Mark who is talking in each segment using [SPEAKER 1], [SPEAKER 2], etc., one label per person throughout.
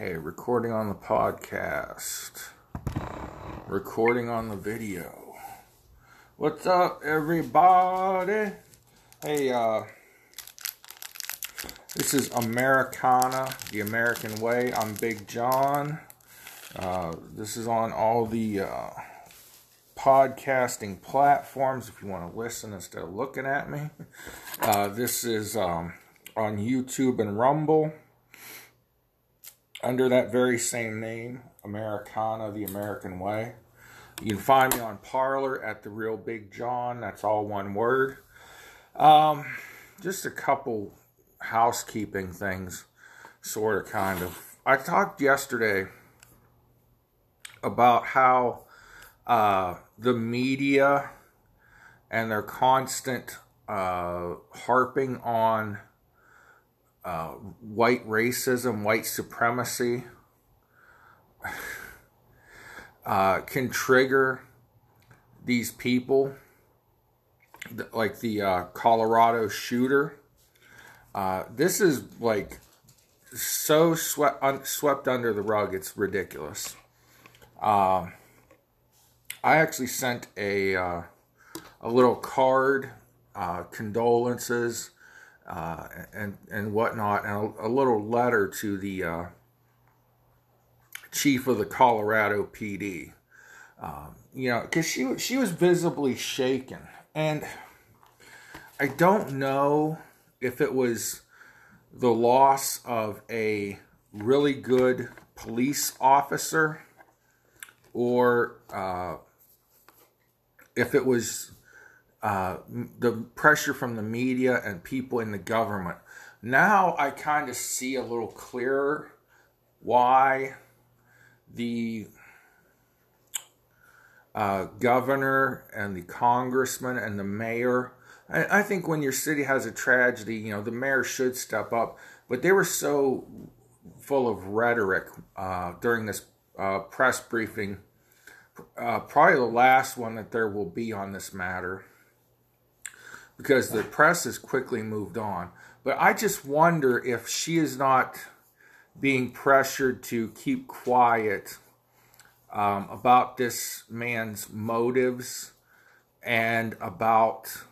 [SPEAKER 1] Okay, recording on the podcast. Recording on the video. What's up, everybody? Hey, uh, this is Americana, the American Way. I'm Big John. Uh, this is on all the uh, podcasting platforms if you want to listen instead of looking at me. Uh, this is um, on YouTube and Rumble under that very same name, Americana, the American Way. You can find me on Parler at the Real Big John. That's all one word. Um, just a couple housekeeping things, sort of, kind of. I talked yesterday about how uh, the media and their constant uh, harping on uh, white racism, white supremacy uh, can trigger these people, like the uh, Colorado shooter. Uh, this is like so swept un- swept under the rug. It's ridiculous. Uh, I actually sent a uh, a little card, condolences uh, and and whatnot, and a, a, little letter to the uh, chief of the Colorado PD. Um, you know, because she she was visibly shaken, and I don't know if it was the loss of a really good police officer or uh, if it was uh, the pressure from the media and people in the government. Now I kind of see a little clearer why the uh, governor and the congressman and the mayor. I, I, think when your city has a tragedy, you know, the mayor should step up. But they were so full of rhetoric uh, during this uh, press briefing, uh, probably the last one that there will be on this matter because the press has quickly moved on. But I just wonder if she is not being pressured to keep quiet um, about this man's motives and about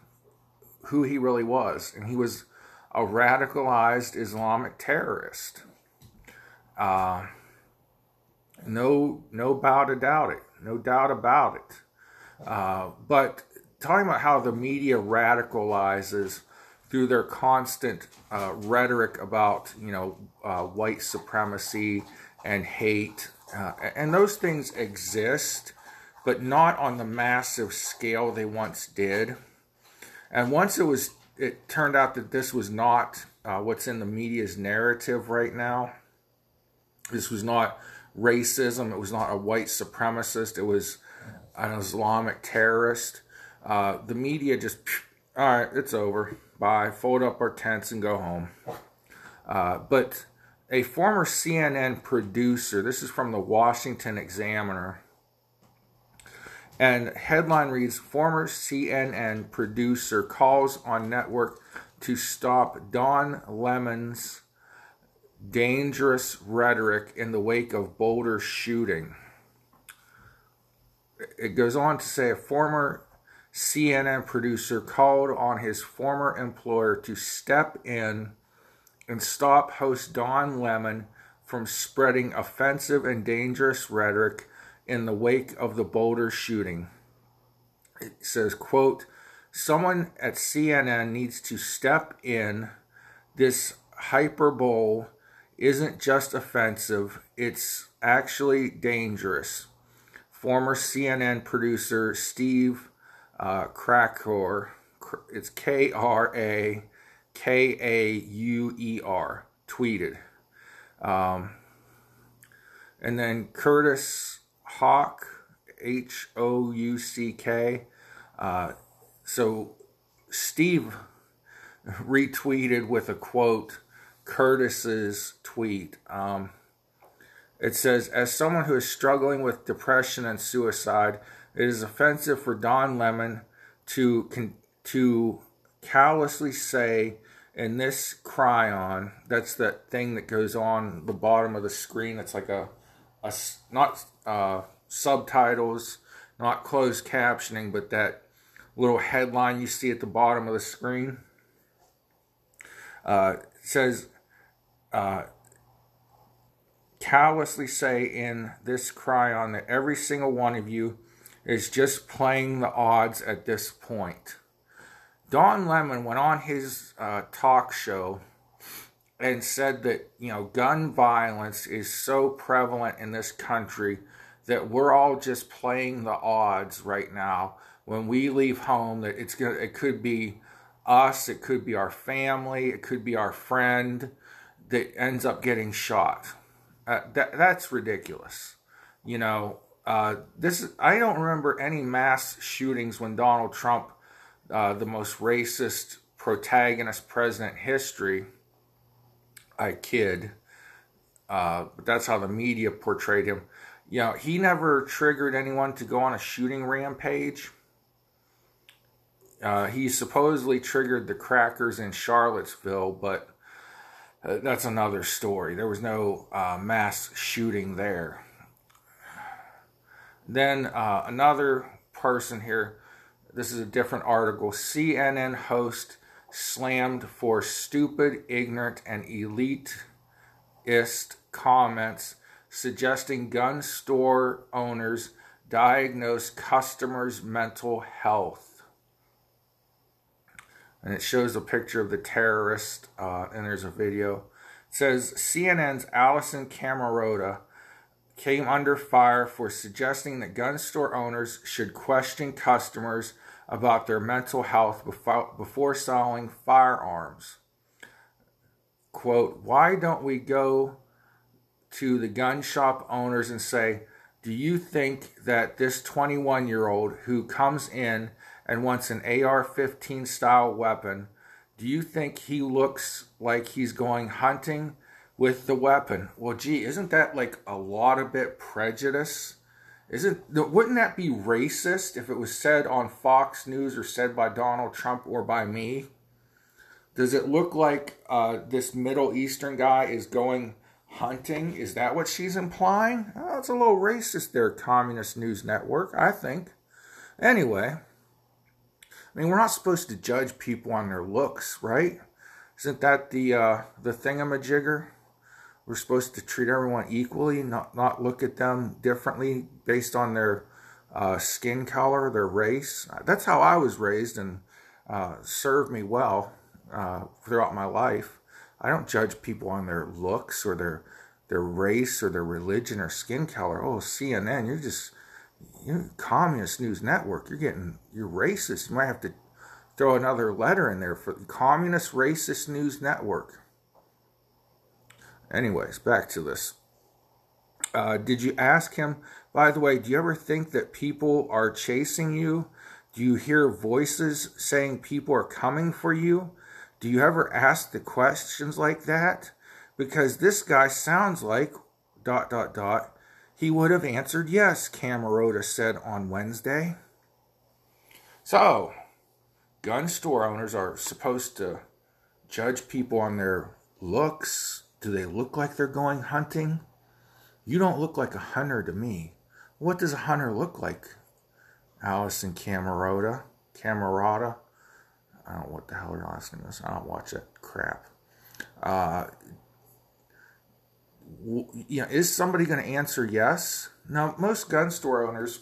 [SPEAKER 1] who he really was. And he was a radicalized Islamic terrorist. Uh, no, no doubt it. No doubt about it. Uh, but talking about how the media radicalizes through their constant uh, rhetoric about you know uh, white supremacy and hate, uh, and those things exist, but not on the massive scale they once did. And once it was, it turned out that this was not uh, what's in the media's narrative right now. This was not racism. It was not a white supremacist. It was an Islamic terrorist uh, the media just, all right, it's over. Bye. Fold up our tents and go home. Uh, but a former CNN producer, this is from the Washington Examiner, and headline reads Former CNN producer calls on network to stop Don Lemon's dangerous rhetoric in the wake of Boulder shooting. It goes on to say a former CNN producer called on his former employer to step in and stop host Don Lemon from spreading offensive and dangerous rhetoric in the wake of the Boulder shooting. It says, quote, someone at CNN needs to step in. This hyperbole isn't just offensive, it's actually dangerous. Former CNN producer Steve uh, Krakauer. It's K R A K A U E R. Tweeted. Um, and then Curtis Houck, H O U C K. Uh, so Steve retweeted with a quote Curtis's tweet. Um, it says, As someone who is struggling with depression and suicide, it is offensive for Don Lemon to to callously say in this Chyron, that's that thing that goes on the bottom of the screen. It's like a, a not uh, subtitles, not closed captioning, but that little headline you see at the bottom of the screen. Uh, says, uh, callously say in this Chyron that every single one of you is just playing the odds at this point. Don Lemon went on his uh, talk show and said that you know gun violence is so prevalent in this country that we're all just playing the odds right now. When we leave home that it's gonna it could be us it could be our family it could be our friend that ends up getting shot. Uh, that that's ridiculous. You know uh, this I don't remember any mass shootings when Donald Trump uh, the most racist protagonist president history. I kid, uh, but that's how the media portrayed him. You know, he never triggered anyone to go on a shooting rampage. Uh, he supposedly triggered the crackers in Charlottesville, but uh, that's another story. There was no mass shooting there. Then uh, another person here this is a different article. CNN host slammed for stupid, ignorant, and elitist comments suggesting gun store owners diagnose customers' mental health. And it shows a picture of the terrorist, uh, and there's a video. It says CNN's Allison Camerota came under fire for suggesting that gun store owners should question customers about their mental health before before selling firearms. Quote, why don't we go to the gun shop owners and say, do you think that this 21 year old who comes in and wants an AR 15 style weapon, do you think he looks like he's going hunting with the weapon? Well, gee, isn't that like a lot of bit prejudice? Isn't wouldn't that be racist if it was said on Fox News or said by Donald Trump or by me? Does it look like uh, this Middle Eastern guy is going hunting? Is that what she's implying? Oh, it's a little racist there, Communist News Network, I think. Anyway, I mean, we're not supposed to judge people on their looks, right? Isn't that the uh, the thingamajigger? We're supposed to treat everyone equally, not not look at them differently based on their uh, skin color, their race. That's how I was raised, and uh, served me well uh, throughout my life. I don't judge people on their looks or their their race or their religion or skin color. Oh, CNN, you're just you communist news network. You're getting you're racist. You might have to throw another letter in there for communist racist news network. Anyways, back to this. Uh, did you ask him, by the way, do you ever think that people are chasing you? Do you hear voices saying people are coming for you? Do you ever ask the questions like that? Because this guy sounds like dot dot dot. He would have answered yes, Camerota said on Wednesday. So, gun store owners are supposed to judge people on their looks, do they look like they're going hunting? You don't look like a hunter to me. What does a hunter look like? Allison Camerota? Camerata? I don't know what the hell her last name is. I don't watch that crap. Uh, you know, is somebody going to answer yes? Now, most gun store owners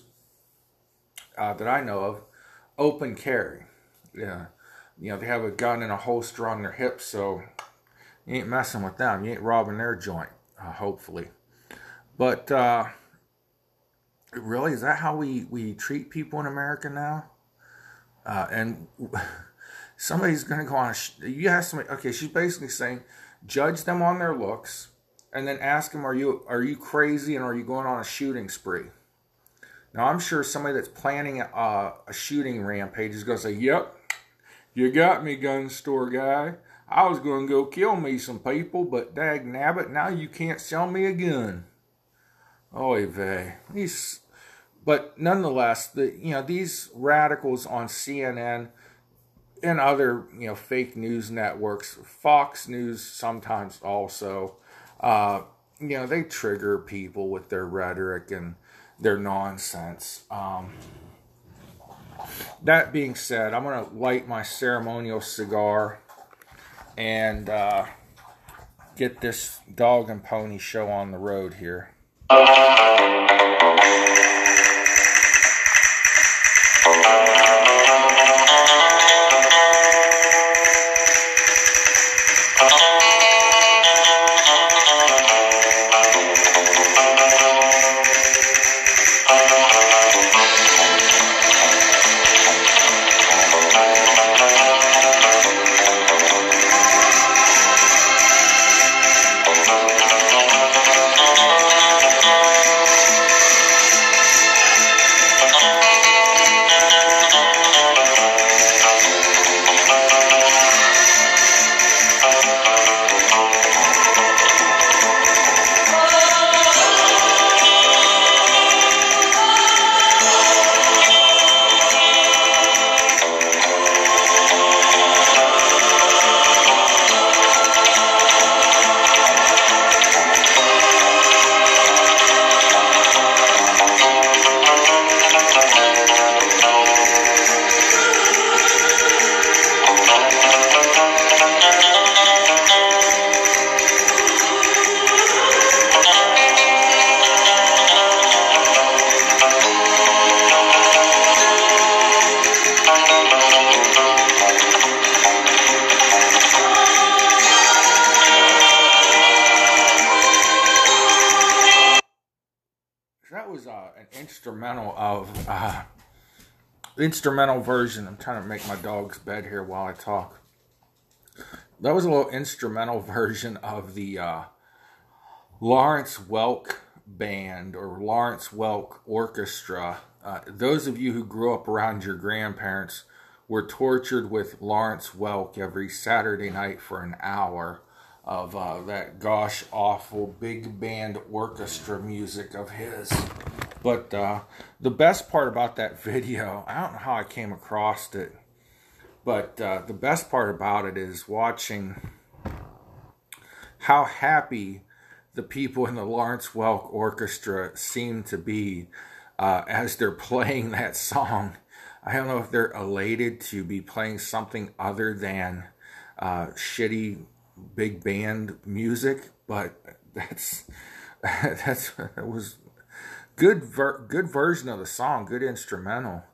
[SPEAKER 1] uh, that I know of open carry. Yeah, you know, they have a gun in a holster on their hip, so you ain't messing with them. You ain't robbing their joint, uh, hopefully. But uh, really, is that how we, we treat people in America now? Uh, and somebody's going to go on a. Sh- you ask somebody, okay, she's basically saying judge them on their looks and then ask them, are you, are you crazy and are you going on a shooting spree? Now, I'm sure somebody that's planning a, a shooting rampage is going to say, yep, you got me, gun store guy. I was going to go kill me some people, but dag nabbit, now you can't sell me a gun. Oy vey. These, but nonetheless, the you know these radicals on CNN, and other you know fake news networks, Fox News sometimes also, uh, you know they trigger people with their rhetoric and their nonsense. Um, that being said, I'm gonna light my ceremonial cigar and uh, get this dog and pony show on the road here. Instrumental of uh, instrumental version. I'm trying to make my dog's bed here while I talk. That was a little instrumental version of the uh, Lawrence Welk band or Lawrence Welk orchestra. Uh, those of you who grew up around your grandparents were tortured with Lawrence Welk every Saturday night for an hour of uh, that gosh awful big band orchestra music of his. But uh, the best part about that video, I don't know how I came across it, but uh, the best part about it is watching how happy the people in the Lawrence Welk Orchestra seem to be uh, as they're playing that song. I don't know if they're elated to be playing something other than uh, shitty big band music, but that's that's that was good ver- good version of the song, good instrumental.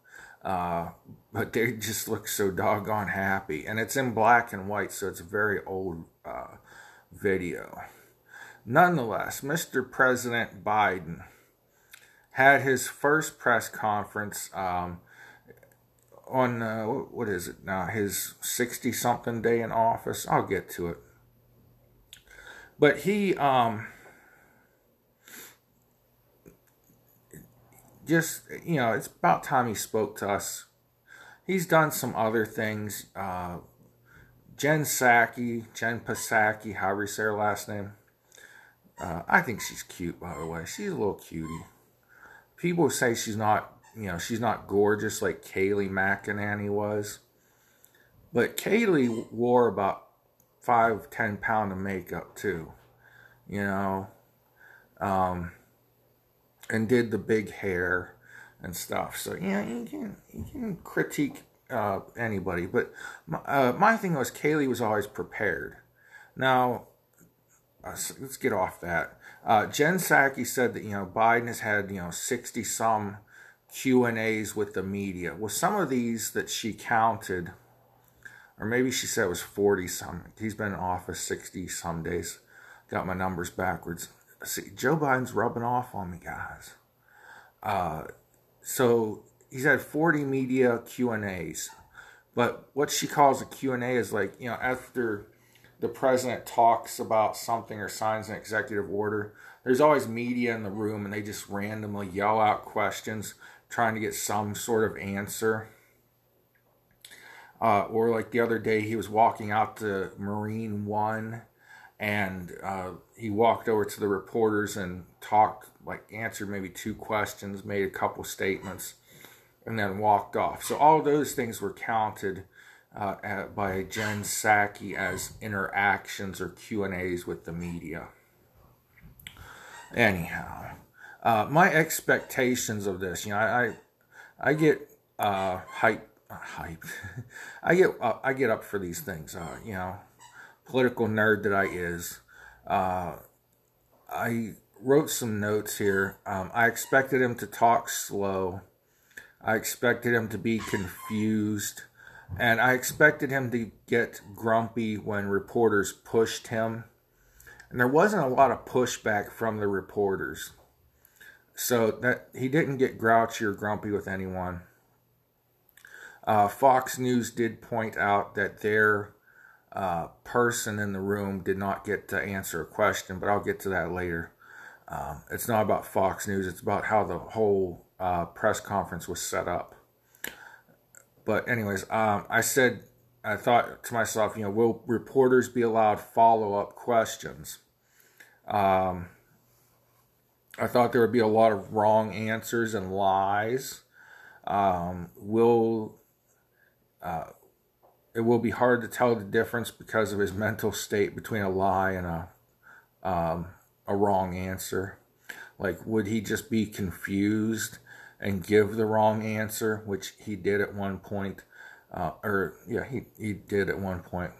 [SPEAKER 1] Uh, but they just look so doggone happy, and it's in black and white, so it's a very old uh, video. Nonetheless, Mr. President Biden had his first press conference um, on uh, what is it now? His sixty something day in office. I'll get to it. But he um, just you know, it's about time he spoke to us. He's done some other things. Uh, Jen Psaki, Jen Psaki, however you say her last name. Uh, I think she's cute, by the way. She's a little cutie. People say she's not, you know, she's not gorgeous like Kayleigh McEnany was. But Kayleigh wore about five, ten pound of makeup too, you know, um, and did the big hair and stuff. So yeah, you can you can critique uh, anybody, but my, uh, my thing was Kayleigh was always prepared. Now, uh, let's get off that. Uh, Jen Psaki said that you know Biden has had you know sixty some Q and A's with the media. Well, some of these that she counted or maybe she said it was 40 some. He's been in office 60 some days. Got my numbers backwards. See, Joe Biden's rubbing off on me, guys. Uh, so he's had 40 media Q&As. But what she calls a Q&A is like, you know, after the president talks about something or signs an executive order, there's always media in the room and they just randomly yell out questions trying to get some sort of answer. Uh, or like the other day, he was walking out to Marine One, and uh, he walked over to the reporters and talked, like answered maybe two questions, made a couple statements, and then walked off. So all those things were counted uh, at, by Jen Psaki as interactions or Q and A's with the media. Anyhow, uh, my expectations of this, you know, I I, I get uh, hype. I get uh, I get up for these things. Uh, you know, political nerd that I is. Uh, I wrote some notes here. Um, I expected him to talk slow. I expected him to be confused. And I expected him to get grumpy when reporters pushed him. And there wasn't a lot of pushback from the reporters. So that he didn't get grouchy or grumpy with anyone. Uh, Fox News did point out that their uh, person in the room did not get to answer a question, but I'll get to that later. Um, it's not about Fox News, it's about how the whole uh, press conference was set up. But, anyways, um, I said, I thought to myself, you know, will reporters be allowed follow up questions? Um, I thought there would be a lot of wrong answers and lies. Um, will uh, it will be hard to tell the difference because of his mental state between a lie and a um, a wrong answer. Like, would he just be confused and give the wrong answer, which he did at one point, uh, or yeah, he he did at one point.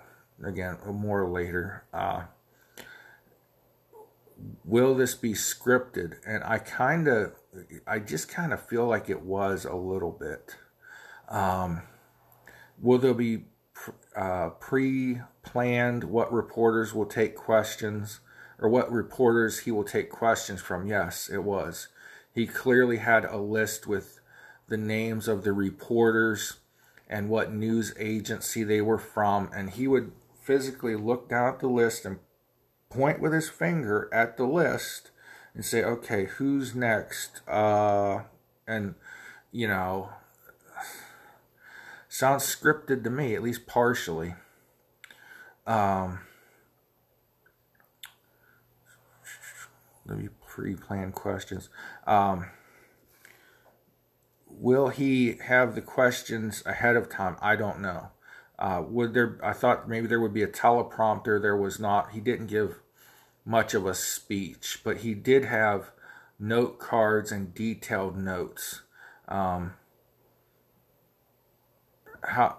[SPEAKER 1] Again, more later. Uh, will this be scripted? And I kind of, I just kind of feel like it was a little bit. Um, will there be uh, pre-planned what reporters will take questions or what reporters he will take questions from. Yes, it was. He clearly had a list with the names of the reporters and what news agency they were from, and he would physically look down at the list and point with his finger at the list and say, "Okay, who's next?" Uh, and you know, sounds scripted to me, at least partially. Um, Let me pre-plan questions. Um, will he have the questions ahead of time? I don't know. Uh, would there? I thought maybe there would be a teleprompter. There was not. He didn't give much of a speech, but he did have note cards and detailed notes. Um, how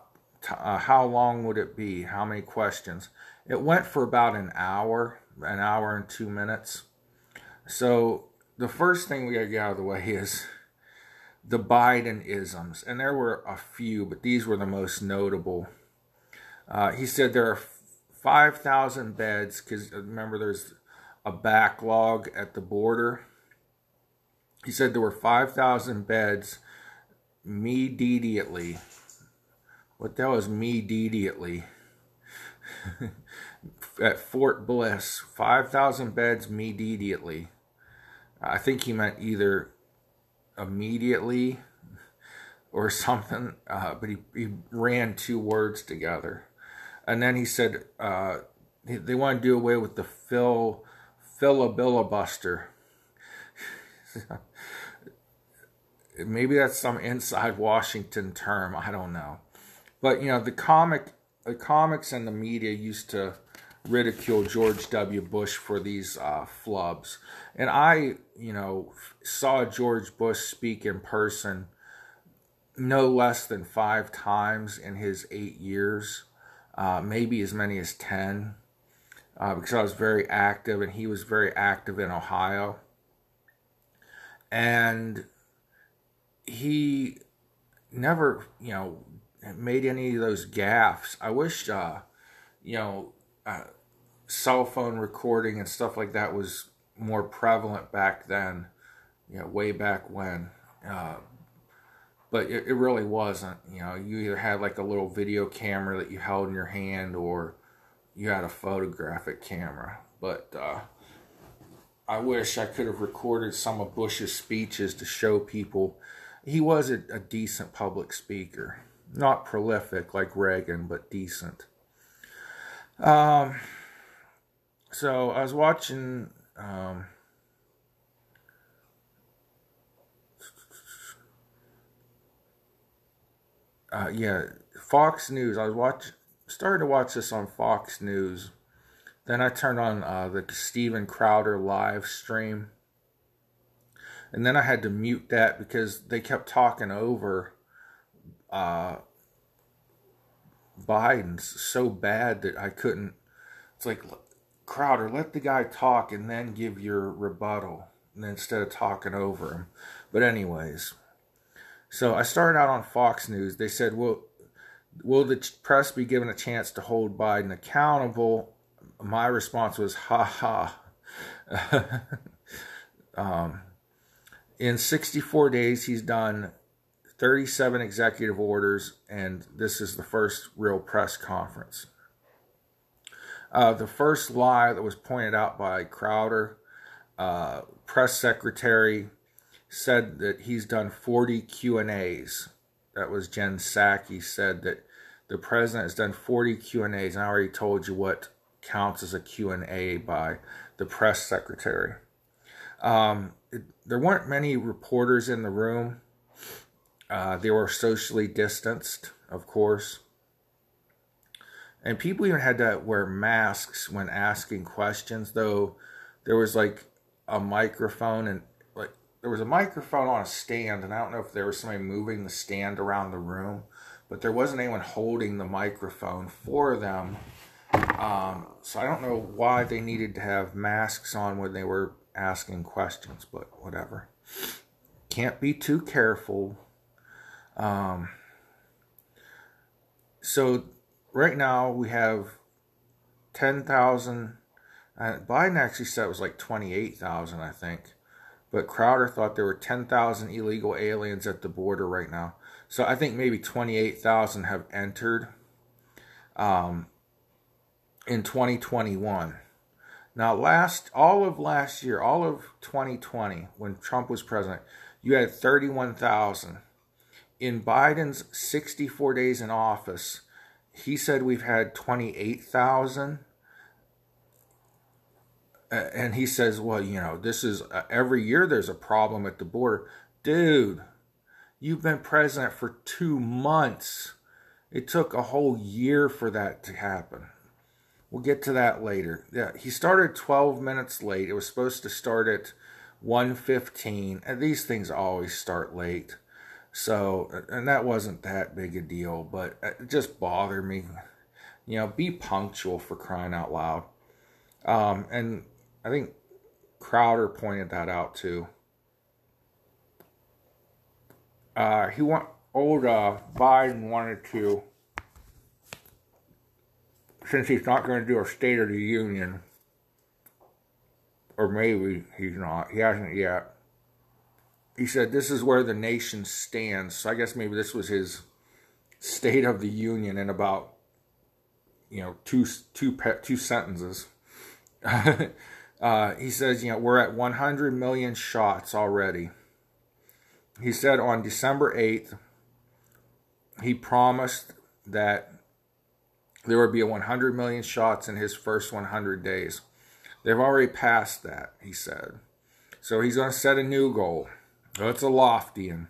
[SPEAKER 1] uh, how long would it be? How many questions? It went for about an hour, an hour and two minutes. So the first thing we got to get out of the way is the Biden isms, and there were a few, but these were the most notable. Uh, he said there are 5,000 beds because uh, remember there's a backlog at the border. He said there were 5,000 beds immediately. What that was me immediately at Fort Bliss, 5,000 beds Me, immediately. I think he meant either immediately or something, uh, but he, he ran two words together. And then he said uh, they want to do away with the Phil filibuster. Maybe that's some inside Washington term. I don't know. But you know, the comic, the comics and the media used to ridicule George W. Bush for these uh, flubs. And I, you know, saw George Bush speak in person no less than five times in his eight years, uh, maybe as many as 10, uh, because I was very active and he was very active in Ohio. And he never, you know, made any of those gaffes. I wish, uh, you know, uh, cell phone recording and stuff like that was more prevalent back then, you know, way back when. Uh, but it, it really wasn't. You know, you either had like a little video camera that you held in your hand or you had a photographic camera. But uh, I wish I could have recorded some of Bush's speeches to show people he was a, a decent public speaker. Not prolific like Reagan, but decent. Um, so I was watching. Um, uh, yeah, Fox News. I was watch started to watch this on Fox News. Then I turned on uh, the Steven Crowder live stream. And then I had to mute that because they kept talking over uh, Biden's so bad that I couldn't. It's like, Crowder, let the guy talk and then give your rebuttal instead of talking over him. But, anyways, so I started out on Fox News. They said, well, will the press be given a chance to hold Biden accountable? My response was, ha ha. um, in 64 days, he's done 37 executive orders, and this is the first real press conference. Uh, the first lie that was pointed out by Crowder, uh, press secretary, said that he's done 40 Q and A's. That was Jen Psaki said that the president has done 40 Q and A's. I already told you what counts as a Q and A by the press secretary. Um, it, there weren't many reporters in the room. Uh, they were socially distanced, of course. And people even had to wear masks when asking questions, though there was like a microphone and like there was a microphone on a stand, and I don't know if there was somebody moving the stand around the room, but there wasn't anyone holding the microphone for them. Um, so I don't know why they needed to have masks on when they were asking questions, but whatever. Can't be too careful. Um, so right now we have 10,000. Uh, Biden actually said it was like 28,000, I think. But Crowder thought there were 10,000 illegal aliens at the border right now. So I think maybe 28,000 have entered um, in 2021. Now, last all of last year, all of 2020, when Trump was president, you had 31,000. In Biden's 64 days in office, he said we've had 28,000. And he says, well, you know, this is uh, every year there's a problem at the border. Dude, you've been president for two months. It took a whole year for that to happen. We'll get to that later. Yeah, he started 12 minutes late. It was supposed to start at 1:15, and these things always start late. So, and that wasn't that big a deal, but it just bothered me. You know, be punctual for crying out loud. Um, and I think Crowder pointed that out too. Uh, he want old uh, Biden wanted to since he's not going to do a State of the Union, or maybe he's not, he hasn't yet. He said, This is where the nation stands. So I guess maybe this was his State of the Union in about, you know, two, two, two sentences. uh, he says, You know, we're at 100 million shots already. He said on December 8th, he promised that there would be 100 million shots in his first 100 days. They've already passed that, he said. So he's going to set a new goal. That's a lofty one.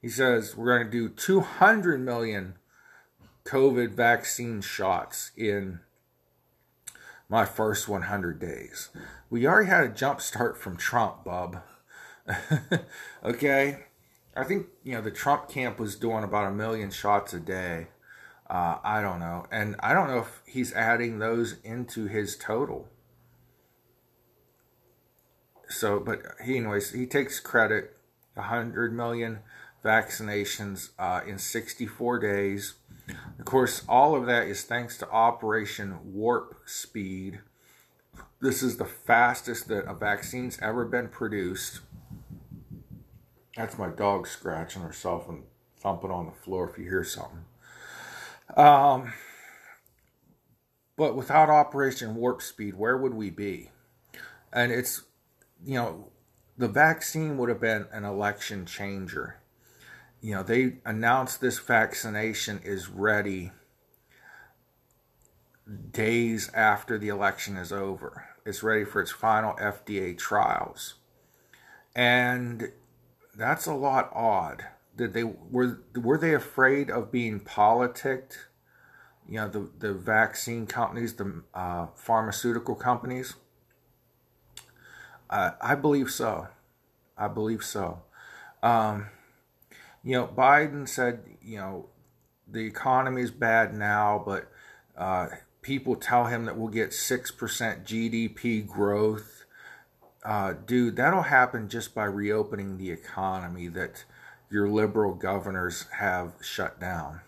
[SPEAKER 1] He says we're going to do 200 million COVID vaccine shots in my first 100 days. We already had a jump start from Trump, bub. okay? I think, you know, the Trump camp was doing about a million shots a day. Uh, I don't know. And I don't know if he's adding those into his total. So, but he, anyways, he takes credit 100 million vaccinations uh, in 64 days. Of course, all of that is thanks to Operation Warp Speed. This is the fastest that a vaccine's ever been produced. That's my dog scratching herself and thumping on the floor if you hear something. Um, but without Operation Warp Speed, where would we be? And it's, you know, the vaccine would have been an election changer. You know, they announced this vaccination is ready days after the election is over. It's ready for its final FDA trials. And that's a lot odd did they were were they afraid of being politicked? You know, the the vaccine companies, the uh, pharmaceutical companies. I believe so. I believe so. Um, you know, Biden said, you know, the economy is bad now, but uh, people tell him that we'll get 6% GDP growth. Uh, dude, that'll happen just by reopening the economy that your liberal governors have shut down.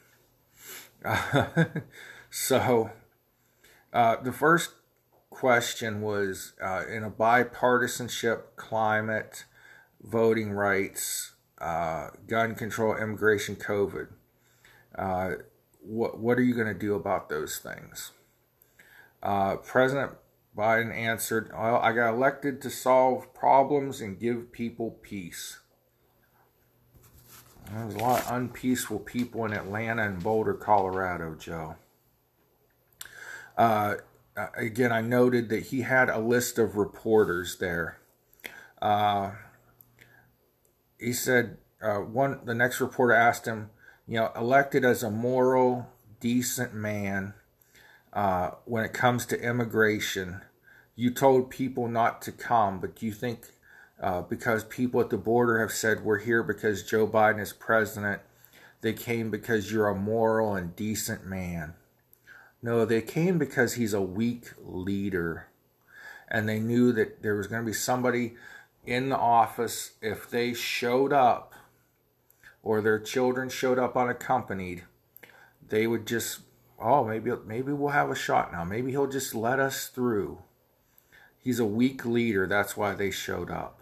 [SPEAKER 1] so, uh, the first question was uh, in a bipartisanship climate, voting rights, uh, gun control, immigration, COVID. Uh, what what are you going to do about those things? Uh, President Biden answered, "Well, I got elected to solve problems and give people peace." There's a lot of unpeaceful people in Atlanta and Boulder, Colorado, Joe. Uh, again, I noted that he had a list of reporters there. Uh, he said uh, one. The next reporter asked him, you know, elected as a moral, decent man. Uh, when it comes to immigration, you told people not to come, but do you think uh, because people at the border have said we're here because Joe Biden is president, they came because you're a moral and decent man. No, they came because he's a weak leader. And they knew that there was going to be somebody in the office, if they showed up or their children showed up unaccompanied, they would just, oh, maybe maybe we'll have a shot now. Maybe he'll just let us through. He's a weak leader. That's why they showed up.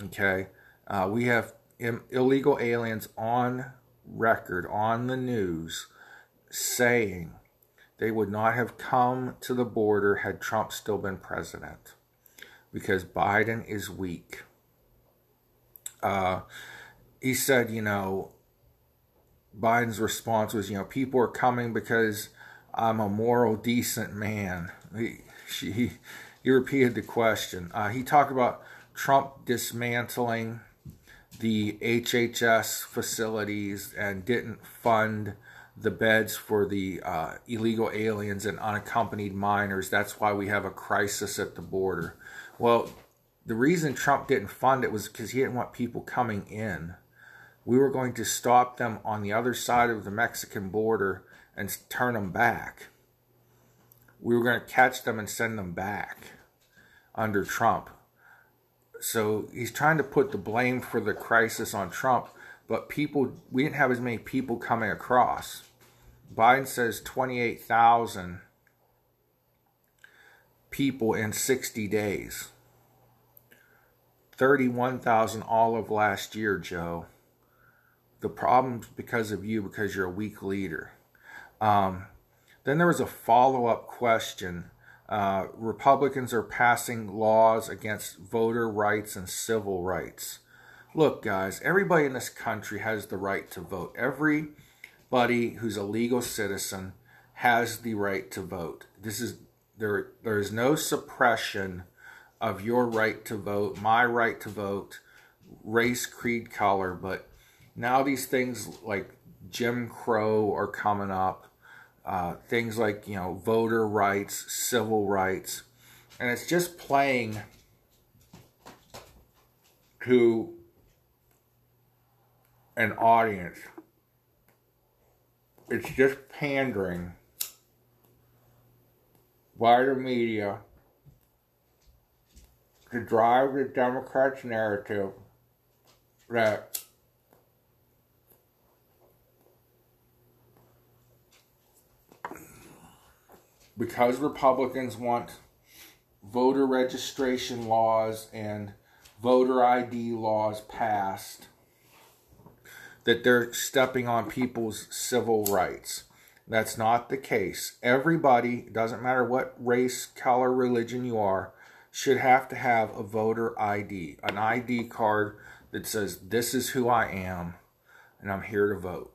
[SPEAKER 1] Okay, uh, we have Im- illegal aliens on record on the news saying they would not have come to the border had Trump still been president because Biden is weak. Uh, he said, you know, Biden's response was, you know, people are coming because I'm a moral, decent man. He, she, he repeated the question. Uh, he talked about Trump dismantling the HHS facilities and didn't fund the beds for the uh, illegal aliens and unaccompanied minors. That's why we have a crisis at the border. Well, the reason Trump didn't fund it was because he didn't want people coming in. We were going to stop them on the other side of the Mexican border and turn them back. We were going to catch them and send them back under Trump. So he's trying to put the blame for the crisis on Trump, but people, we didn't have as many people coming across. Biden says 28,000 people in 60 days. 31,000 all of last year, Joe. The problem's because of you, because you're a weak leader. Um, then there was a follow up question. Uh, Republicans are passing laws against voter rights and civil rights. Look, guys, everybody in this country has the right to vote. Everybody who's a legal citizen has the right to vote. This is there there is no suppression of your right to vote, my right to vote, race, creed, color, but now these things like Jim Crow are coming up, uh, things like you know voter rights, civil rights, and it's just playing to an audience. It's just pandering by the media to drive the Democrats' narrative that because Republicans want voter registration laws and voter ID laws passed, that they're stepping on people's civil rights. That's not the case. Everybody, doesn't matter what race, color, religion you are, should have to have a voter ID, an ID card that says, This is who I am, and I'm here to vote.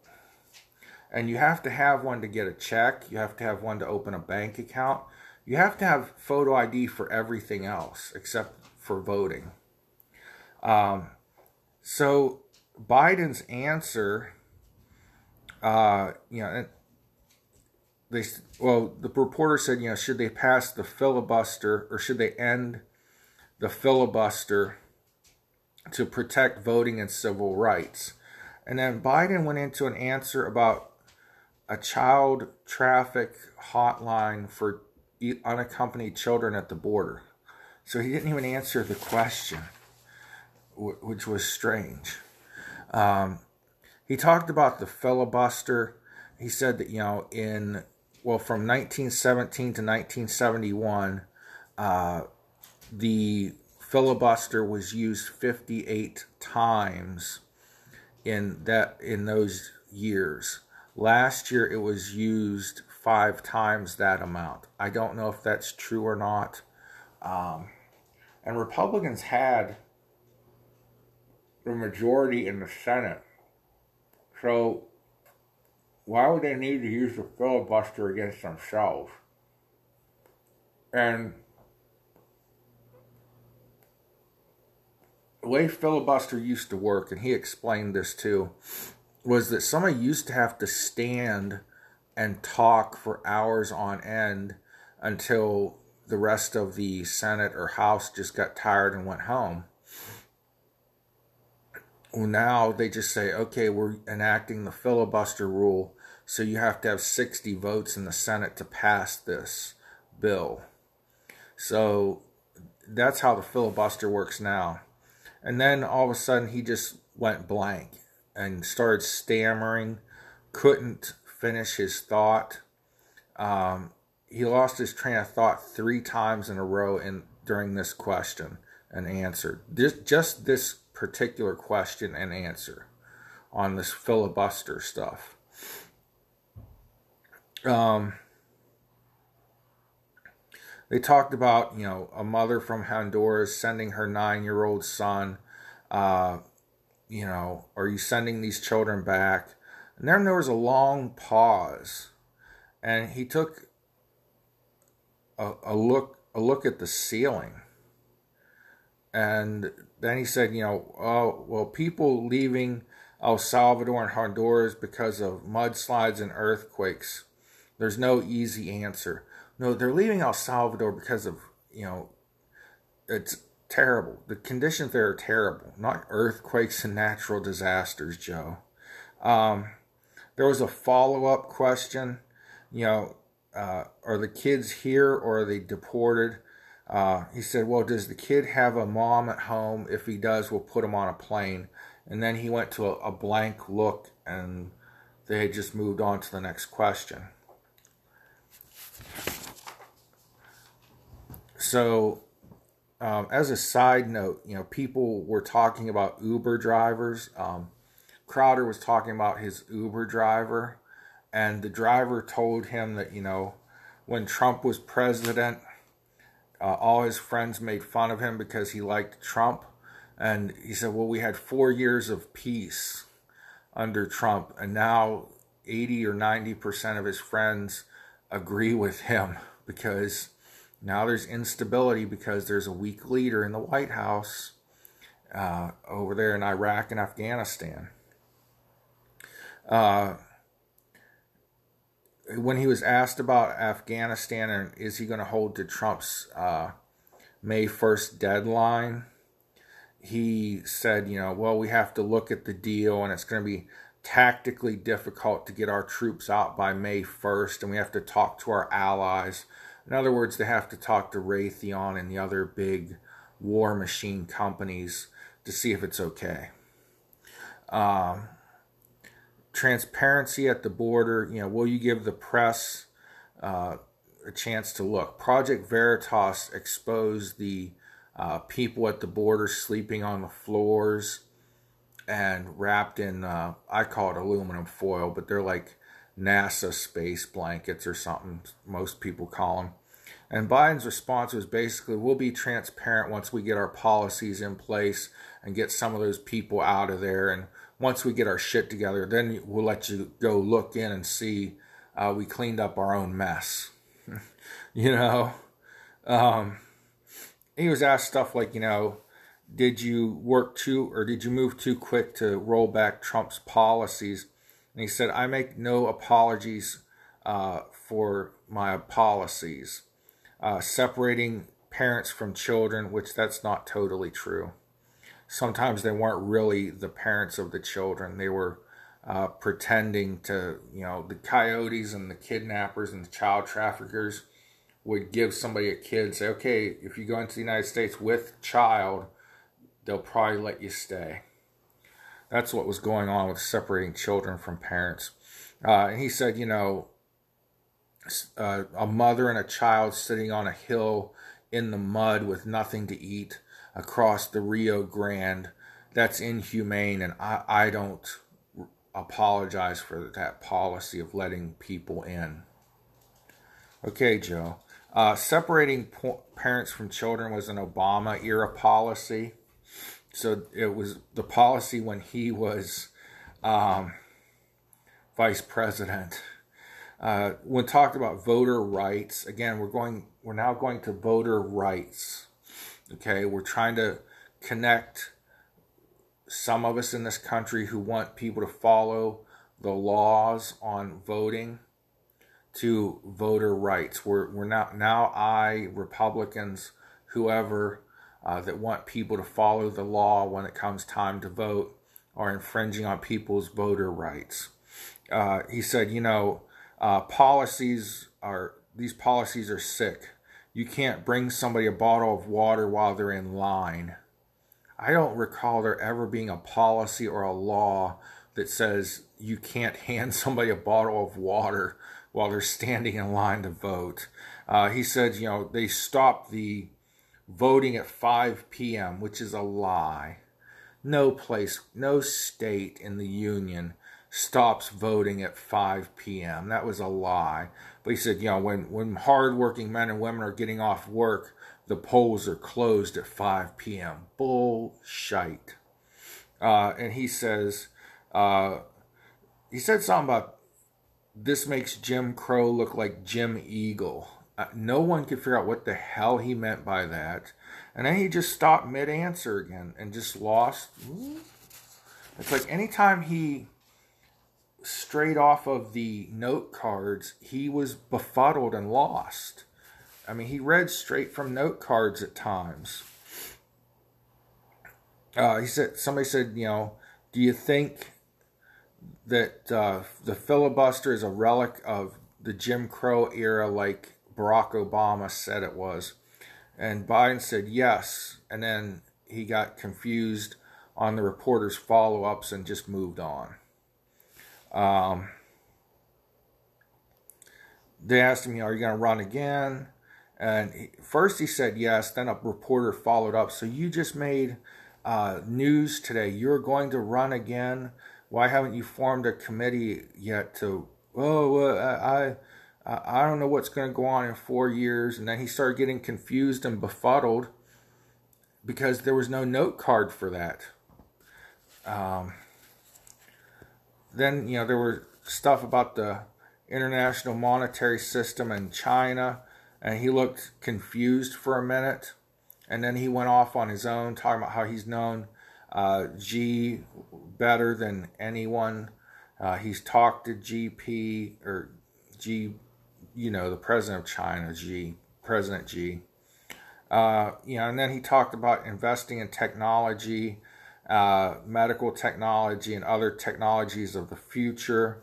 [SPEAKER 1] And you have to have one to get a check, you have to have one to open a bank account. You have to have photo ID for everything else except for voting. Um, so Biden's answer, uh, you know, they well, the reporter said, you know, should they pass the filibuster or should they end the filibuster to protect voting and civil rights? And then Biden went into an answer about a child traffic hotline for unaccompanied children at the border. So he didn't even answer the question, which was strange. Um, he talked about the filibuster. He said that, you know, in, well, from 1917 to 1971, uh, the filibuster was used 58 times in that in those years. Last year it was used five times that amount. I don't know if that's true or not. Um, and Republicans had the majority in the Senate. So why would they need to use the filibuster against themselves? And the way filibuster used to work, and he explained this too, was that somebody used to have to stand and talk for hours on end until the rest of the Senate or House just got tired and went home. Well, now they just say, okay, we're enacting the filibuster rule, so you have to have 60 votes in the Senate to pass this bill. So that's how the filibuster works now. And then all of a sudden he just went blank and started stammering, couldn't finish his thought. Um, he lost his train of thought three times in a row in during this question and answer. This just this particular question and answer on this filibuster stuff. Um, they talked about you know a mother from Honduras sending her nine-year-old son. Uh, you know, are you sending these children back? And then there was a long pause, and he took a, a look a look at the ceiling. And then he said, you know, oh, well, people leaving El Salvador and Honduras because of mudslides and earthquakes. There's no easy answer. No, they're leaving El Salvador because of, you know, it's terrible. The conditions there are terrible, not earthquakes and natural disasters, Joe. Um, there was a follow up question, you know, uh, are the kids here or are they deported? Uh, he said, well, does the kid have a mom at home? If he does, we'll put him on a plane. And then he went to a, a blank look and they had just moved on to the next question. So, um, as a side note, you know, people were talking about Uber drivers. Um, Crowder was talking about his Uber driver and the driver told him that you know when Trump was president, uh, all his friends made fun of him because he liked Trump, and he said, "Well, we had four years of peace under Trump, and now 80 or 90 percent of his friends agree with him because." Now there's instability because there's a weak leader in the White House uh, over there in Iraq and Afghanistan. Uh, when he was asked about Afghanistan and is he going to hold to Trump's uh, May 1st deadline, he said, you know, well, we have to look at the deal and it's going to be tactically difficult to get our troops out by May 1st and we have to talk to our allies. In other words, they have to talk to Raytheon and the other big war machine companies to see if it's okay. Um, transparency at the border. You know, will you give the press uh, a chance to look? Project Veritas exposed the uh, people at the border sleeping on the floors and wrapped in, uh, I call it aluminum foil, but they're like NASA space blankets or something, most people call them. And Biden's response was basically, we'll be transparent once we get our policies in place and get some of those people out of there. And once we get our shit together, then we'll let you go look in and see uh, we cleaned up our own mess. you know, um, he was asked stuff like, you know, did you work too, or did you move too quick to roll back Trump's policies? And he said, I make no apologies uh, for my policies. Uh, separating parents from children, which that's not totally true. Sometimes they weren't really the parents of the children. They were uh, pretending to, you know, the coyotes and the kidnappers and the child traffickers would give somebody a kid, say, okay, if you go into the United States with child, they'll probably let you stay. That's what was going on with separating children from parents. Uh, and he said, you know, uh, a mother and a child sitting on a hill in the mud with nothing to eat across the Rio Grande, that's inhumane, and I, I don't apologize for that policy of letting people in. Okay, Joe. Uh, separating po- parents from children was an Obama era policy. So it was the policy when he was um, vice president. Uh, when talked about voter rights, again, we're going, we're now going to voter rights. Okay, we're trying to connect some of us in this country who want people to follow the laws on voting to voter rights. We're, we're now, now I, Republicans, whoever, uh, that want people to follow the law when it comes time to vote are infringing on people's voter rights. Uh, he said, you know, uh, policies are, these policies are sick. You can't bring somebody a bottle of water while they're in line. I don't recall there ever being a policy or a law that says you can't hand somebody a bottle of water while they're standing in line to vote. Uh, he said, you know, they stopped the voting at 5 p.m., which is a lie. No place, no state in the Union stops voting at 5 p.m. That was a lie. But he said, you know, when, when hardworking men and women are getting off work, the polls are closed at 5 p.m. Bullshit. Uh, and he says, uh, he said something about this makes Jim Crow look like Jim Eagle. Uh, no one could figure out what the hell he meant by that. And then he just stopped mid answer again and just lost. It's like anytime he strayed off of the note cards, he was befuddled and lost. I mean, he read straight from note cards at times. Uh, he said, somebody said, you know, do you think that uh, the filibuster is a relic of the Jim Crow era like Barack Obama said it was. And Biden said yes. And then he got confused on the reporter's follow ups and just moved on. Um, they asked him, Are you going to run again? And first he said yes. Then a reporter followed up. So you just made uh, news today. You're going to run again. Why haven't you formed a committee yet to? Oh, I I don't know what's going to go on in four years. And then he started getting confused and befuddled because there was no note card for that. Um, then, you know, there were stuff about the international monetary system and China, and he looked confused for a minute. And then he went off on his own, talking about how he's known uh, G better than anyone. Uh, he's talked to GP or G you know, the president of China, G, President G. Uh, you know, and then he talked about investing in technology, uh, medical technology, and other technologies of the future.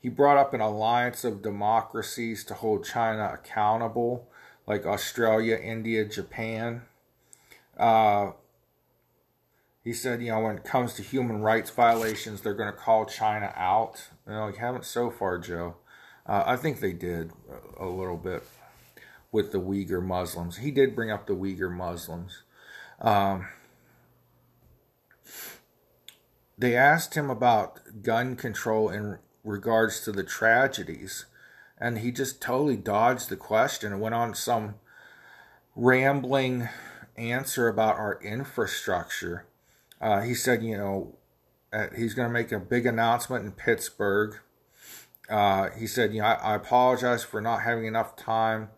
[SPEAKER 1] He brought up an alliance of democracies to hold China accountable, like Australia, India, Japan. Uh, he said, you know, when it comes to human rights violations, they're going to call China out. You know, you haven't so far, Joe. Uh, I think they did a little bit with the Uyghur Muslims. He did bring up the Uyghur Muslims. Um, they asked him about gun control in regards to the tragedies, and he just totally dodged the question and went on some rambling answer about our infrastructure. Uh, he said, you know, uh, he's going to make a big announcement in Pittsburgh uh, he said, you know, I, I, apologize for not having enough time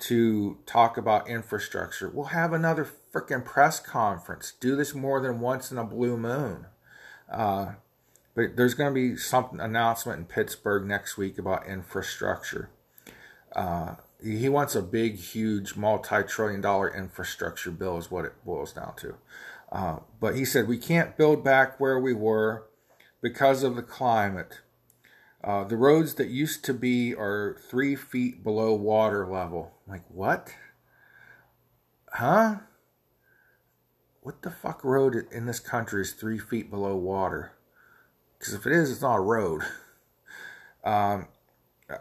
[SPEAKER 1] to talk about infrastructure. We'll have another freaking press conference. Do this more than once in a blue moon. Uh, but there's going to be some announcement in Pittsburgh next week about infrastructure. Uh, he wants a big, huge, multi-trillion dollar infrastructure bill is what it boils down to. Uh, but he said we can't build back where we were because of the climate. Uh, the roads that used to be are three feet below water level. I'm like, what? Huh? What the fuck road in this country is three feet below water? Because if it is, it's not a road. Um,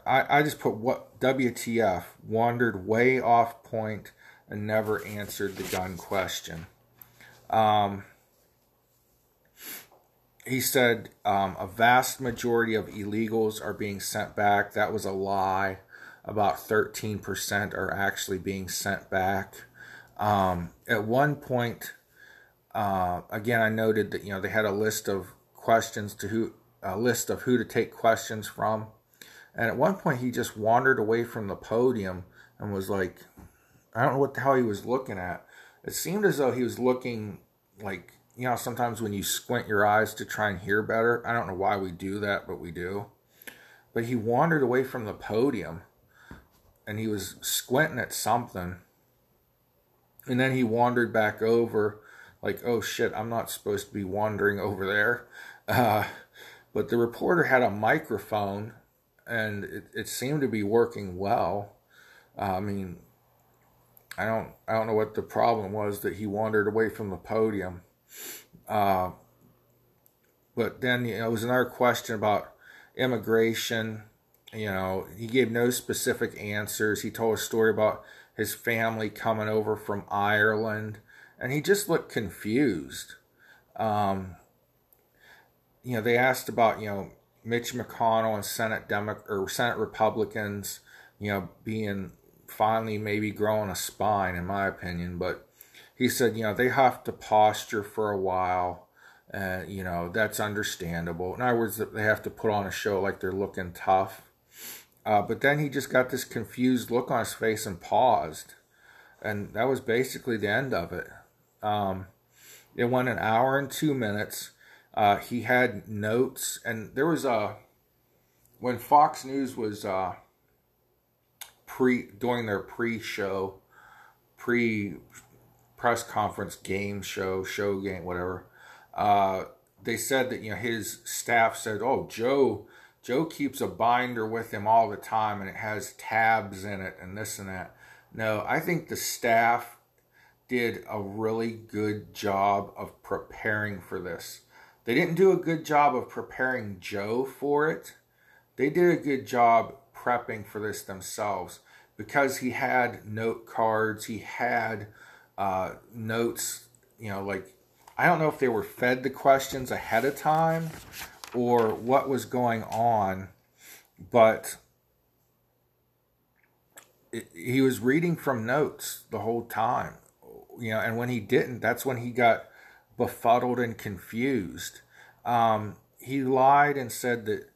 [SPEAKER 1] I, I just put what WTF wandered way off point and never answered the gun question. Um, he said um, a vast majority of illegals are being sent back. That was a lie. About 13% are actually being sent back. Um, at one point, uh, again, I noted that you know they had a list of questions to who, a list of who to take questions from, and at one point he just wandered away from the podium and was like, I don't know what the hell he was looking at. It seemed as though he was looking like you know, sometimes when you squint your eyes to try and hear better, I don't know why we do that, but we do. But he wandered away from the podium and he was squinting at something. And then he wandered back over, like, oh shit, I'm not supposed to be wandering over there. Uh, but the reporter had a microphone and it, it seemed to be working well. Uh, I mean, I don't I don't know what the problem was that he wandered away from the podium. Uh, but then you know, it was another question about immigration. You know, he gave no specific answers. He told a story about his family coming over from Ireland, and he just looked confused. Um, you know, they asked about you know Mitch McConnell and Senate Demo- or Senate Republicans, you know, being finally maybe growing a spine, in my opinion, but he said, you know, they have to posture for a while. And, you know, that's understandable. In other words, they have to put on a show like they're looking tough. Uh, but then he just got this confused look on his face and paused. And that was basically the end of it. Um, it went an hour and two minutes. Uh, he had notes, and there was a when Fox News was uh, pre doing their pre-show, pre press conference, game show, show game, whatever. Uh, they said that you know his staff said, "Oh, Joe, Joe keeps a binder with him all the time, and it has tabs in it, and this and that." No, I think the staff did a really good job of preparing for this. They didn't do a good job of preparing Joe for it. They did a good job prepping for this themselves because he had note cards, he had uh, notes, you know, like I don't know if they were fed the questions ahead of time or what was going on, but it, he was reading from notes the whole time, you know, and when he didn't, that's when he got befuddled and confused. Um, he lied and said that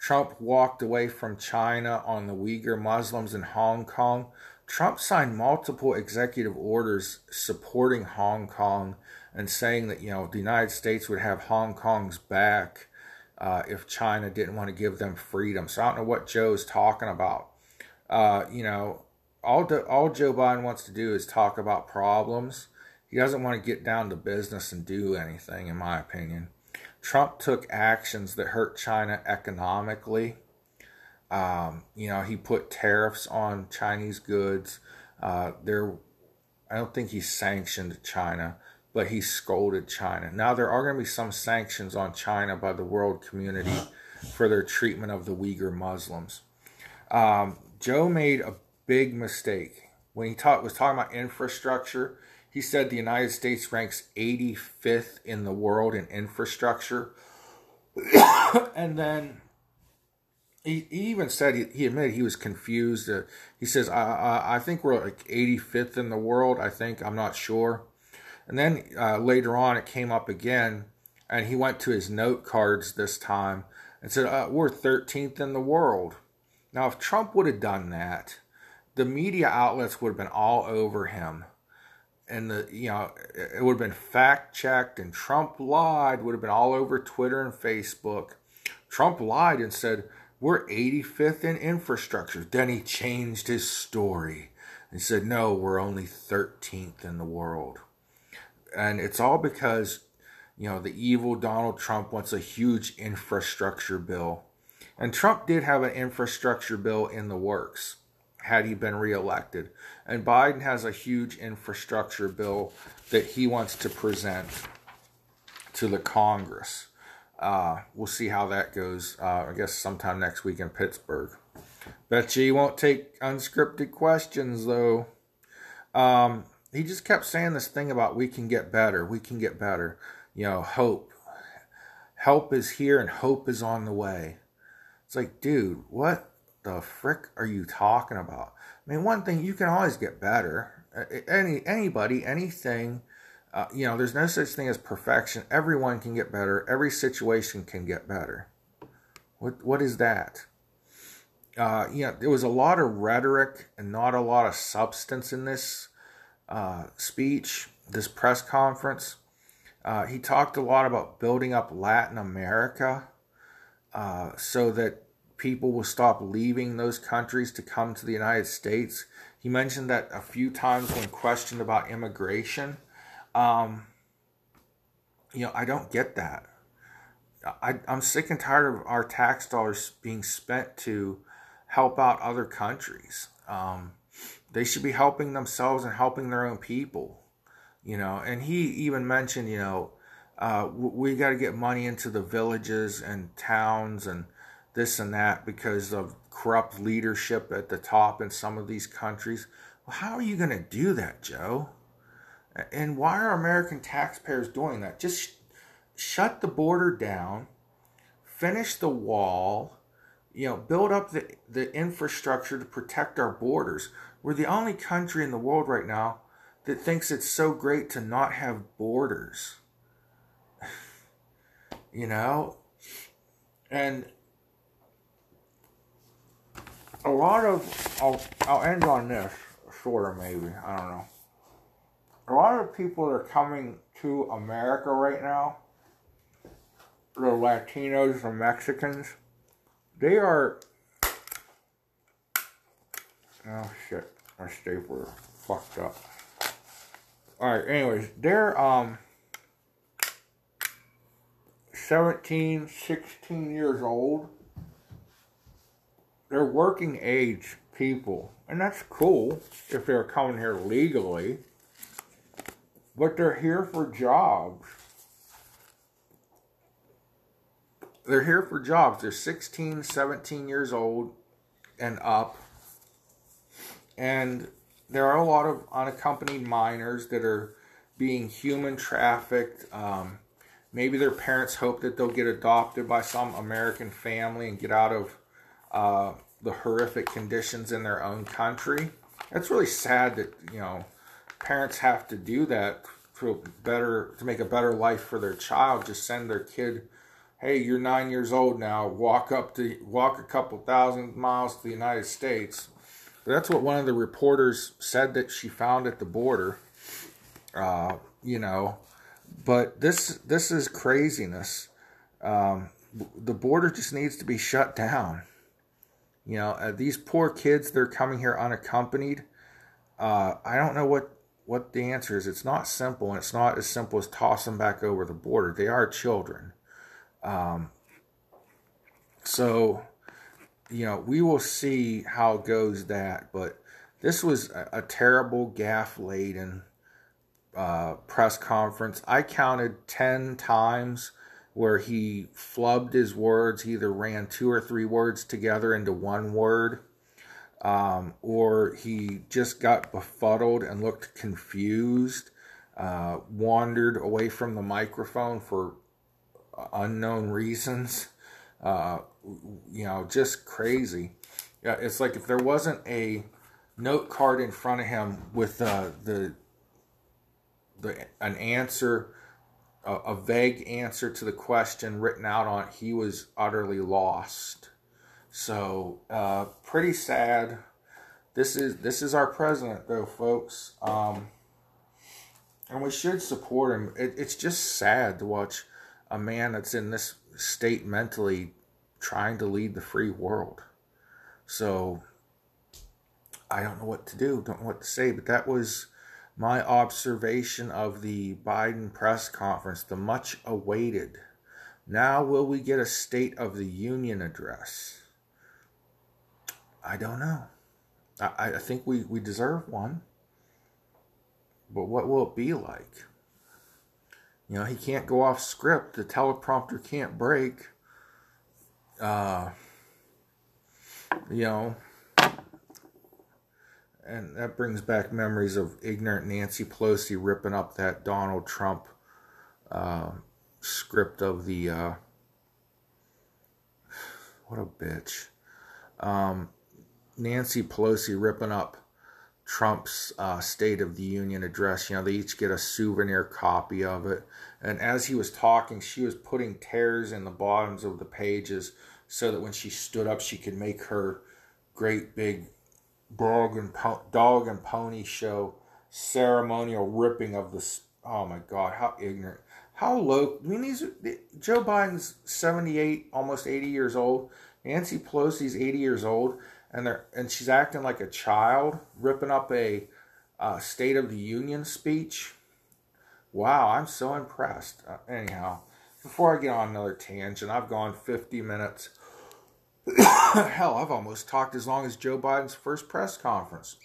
[SPEAKER 1] Trump walked away from China on the Uyghur Muslims in Hong Kong. Trump signed multiple executive orders supporting Hong Kong and saying that you know the United States would have Hong Kong's back uh, if China didn't want to give them freedom. So I don't know what Joe's talking about. Uh, you know, all all Joe Biden wants to do is talk about problems. He doesn't want to get down to business and do anything, in my opinion. Trump took actions that hurt China economically um, you know, he put tariffs on Chinese goods. Uh, there, I don't think he sanctioned China, but he scolded China. Now there are going to be some sanctions on China by the world community for their treatment of the Uyghur Muslims. Um, Joe made a big mistake when he talk, was talking about infrastructure. He said the United States ranks 85th in the world in infrastructure. and then he, he even said he, he admitted he was confused. Uh, he says, I, I, I think we're like 85th in the world. I think, I'm not sure. And then uh, later on, it came up again, and he went to his note cards this time and said, uh, We're 13th in the world. Now, if Trump would have done that, the media outlets would have been all over him. and the you know it would have been fact checked and Trump lied would have been all over Twitter and Facebook. Trump lied and said we're 85th in infrastructure. Then he changed his story and said no, we're only 13th in the world. And it's all because you know the evil Donald Trump wants a huge infrastructure bill. And Trump did have an infrastructure bill in the works had he been reelected. And Biden has a huge infrastructure bill that he wants to present to the Congress. Uh, we'll see how that goes. Uh, I guess sometime next week in Pittsburgh. Bet you he won't take unscripted questions though. Um, he just kept saying this thing about we can get better, we can get better. You know, hope. Help is here and hope is on the way. It's like, dude, what the frick are you talking about? I mean, one thing you can always get better. Any anybody, anything. Uh, you know, there's no such thing as perfection. Everyone can get better. Every situation can get better. What what is that? Uh, you know, there was a lot of rhetoric and not a lot of substance in this uh, speech, this press conference. Uh, he talked a lot about building up Latin America uh, so that people will stop leaving those countries to come to the United States. He mentioned that a few times when questioned about immigration. Um, you know, I don't get that. I, I'm sick and tired of our tax dollars being spent to help out other countries. Um, they should be helping themselves and helping their own people. You know, and he even mentioned, you know, uh, we got to get money into the villages and towns and this and that because of corrupt leadership at the top in some of these countries. Well, how are you going to do that, Joe? And why are American taxpayers doing that? Just shut the border down, finish the wall, you know, build up the, the infrastructure to protect our borders. We're the only country in the world right now that thinks it's so great to not have borders. you know? And a lot of I'll I'll end on this sort of maybe I don't know. A lot of people that are coming to America right now, the Latinos and Mexicans, they are. Oh shit! My stapler fucked up. All right. Anyways, they're um. 17, 16 years old they're working age people, and that's cool if they're coming here legally, but they're here for jobs. They're here for jobs. They're 16, 17 years old and up. And there are a lot of unaccompanied minors that are being human trafficked. Um, maybe their parents hope that they'll get adopted by some American family and get out of uh, the horrific conditions in their own country. It's really sad that you know parents have to do that to better to make a better life for their child. Just send their kid, hey, you're nine years old now. Walk up to walk a couple thousand miles to the United States. But that's what one of the reporters said that she found at the border. Uh, you know, but this this is craziness. Um, the border just needs to be shut down. You know, uh, these poor kids, they're coming here unaccompanied. Uh, I don't know what, what the answer is. It's not simple, and it's not as simple as toss them back over the border. They are children. Um, so, you know, we will see how it goes that. But this was a, a terrible, gaffe laden uh, press conference. I counted 10 times where he flubbed his words, he either ran two or three words together into one word, um, or he just got befuddled and looked confused, uh, wandered away from the microphone for unknown reasons. Uh, you know, just crazy. Yeah, it's like if there wasn't a note card in front of him with uh, the the an answer a, a vague answer to the question written out on he was utterly lost. So uh, pretty sad. This is this is our president though, folks. Um, and we should support him. It, it's just sad to watch a man that's in this state mentally trying to lead the free world. So I don't know what to do, don't know what to say, but that was my observation of the Biden press conference, the much awaited. Now, will we get a State of the Union address? I don't know. I, I think we, we deserve one. But what will it be like? You know, he can't go off script. The teleprompter can't break. Uh, you know, and that brings back memories of ignorant Nancy Pelosi ripping up that Donald Trump uh, script of the. Uh, what a bitch. Um, Nancy Pelosi ripping up Trump's uh, State of the Union address. You know, they each get a souvenir copy of it. And as he was talking, she was putting tears in the bottoms of the pages so that when she stood up, she could make her great big dog and po- dog and pony show ceremonial ripping of the. Oh my God! How ignorant! How low? I mean, these Joe Biden's seventy eight, almost eighty years old. Nancy Pelosi's eighty years old, and they're and she's acting like a child, ripping up a uh, State of the Union speech. Wow, I'm so impressed. Uh, anyhow, before I get on another tangent, I've gone fifty minutes. Hell, I've almost talked as long as Joe Biden's first press conference.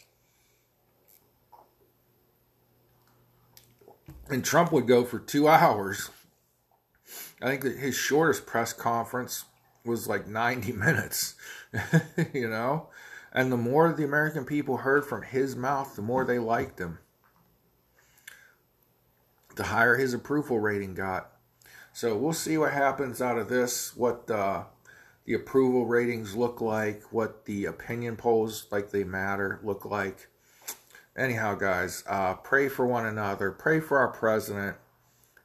[SPEAKER 1] And Trump would go for two hours. I think that his shortest press conference was like 90 minutes, you know? And the more the American people heard from his mouth, the more they liked him. The higher his approval rating got. So we'll see what happens out of this, what uh, the approval ratings look like, what the opinion polls like they matter look like. Anyhow, guys, uh, pray for one another, pray for our president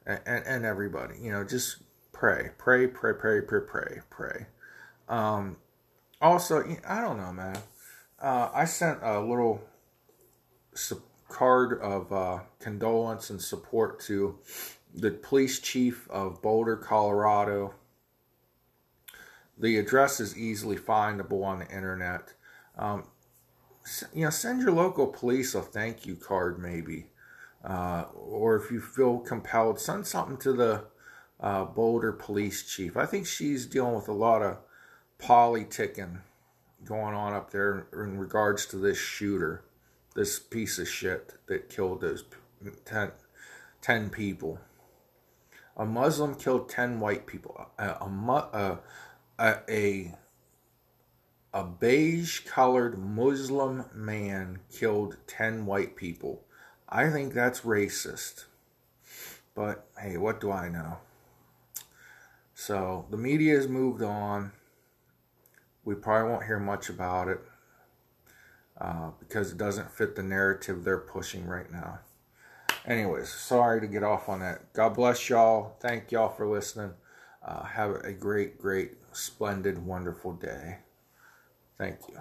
[SPEAKER 1] and, and, and everybody. You know, just pray, pray, pray, pray, pray, pray, pray. Um, also, I don't know, man. Uh, I sent a little card of uh, condolence and support to the police chief of Boulder, Colorado the address is easily findable on the internet. Um, you know, send your local police a thank you card, maybe. Uh, or if you feel compelled, send something to the uh, Boulder police chief. I think she's dealing with a lot of politicking going on up there in regards to this shooter, this piece of shit that killed those 10, 10 people. A Muslim killed 10 white people. A, a, a, a, a a beige colored Muslim man killed 10 white people. I think that's racist. But hey, what do I know? So the media has moved on. We probably won't hear much about it uh, because it doesn't fit the narrative they're pushing right now. Anyways, sorry to get off on that. God bless y'all. Thank y'all for listening. Uh, have a great, great, splendid, wonderful day. Thank you.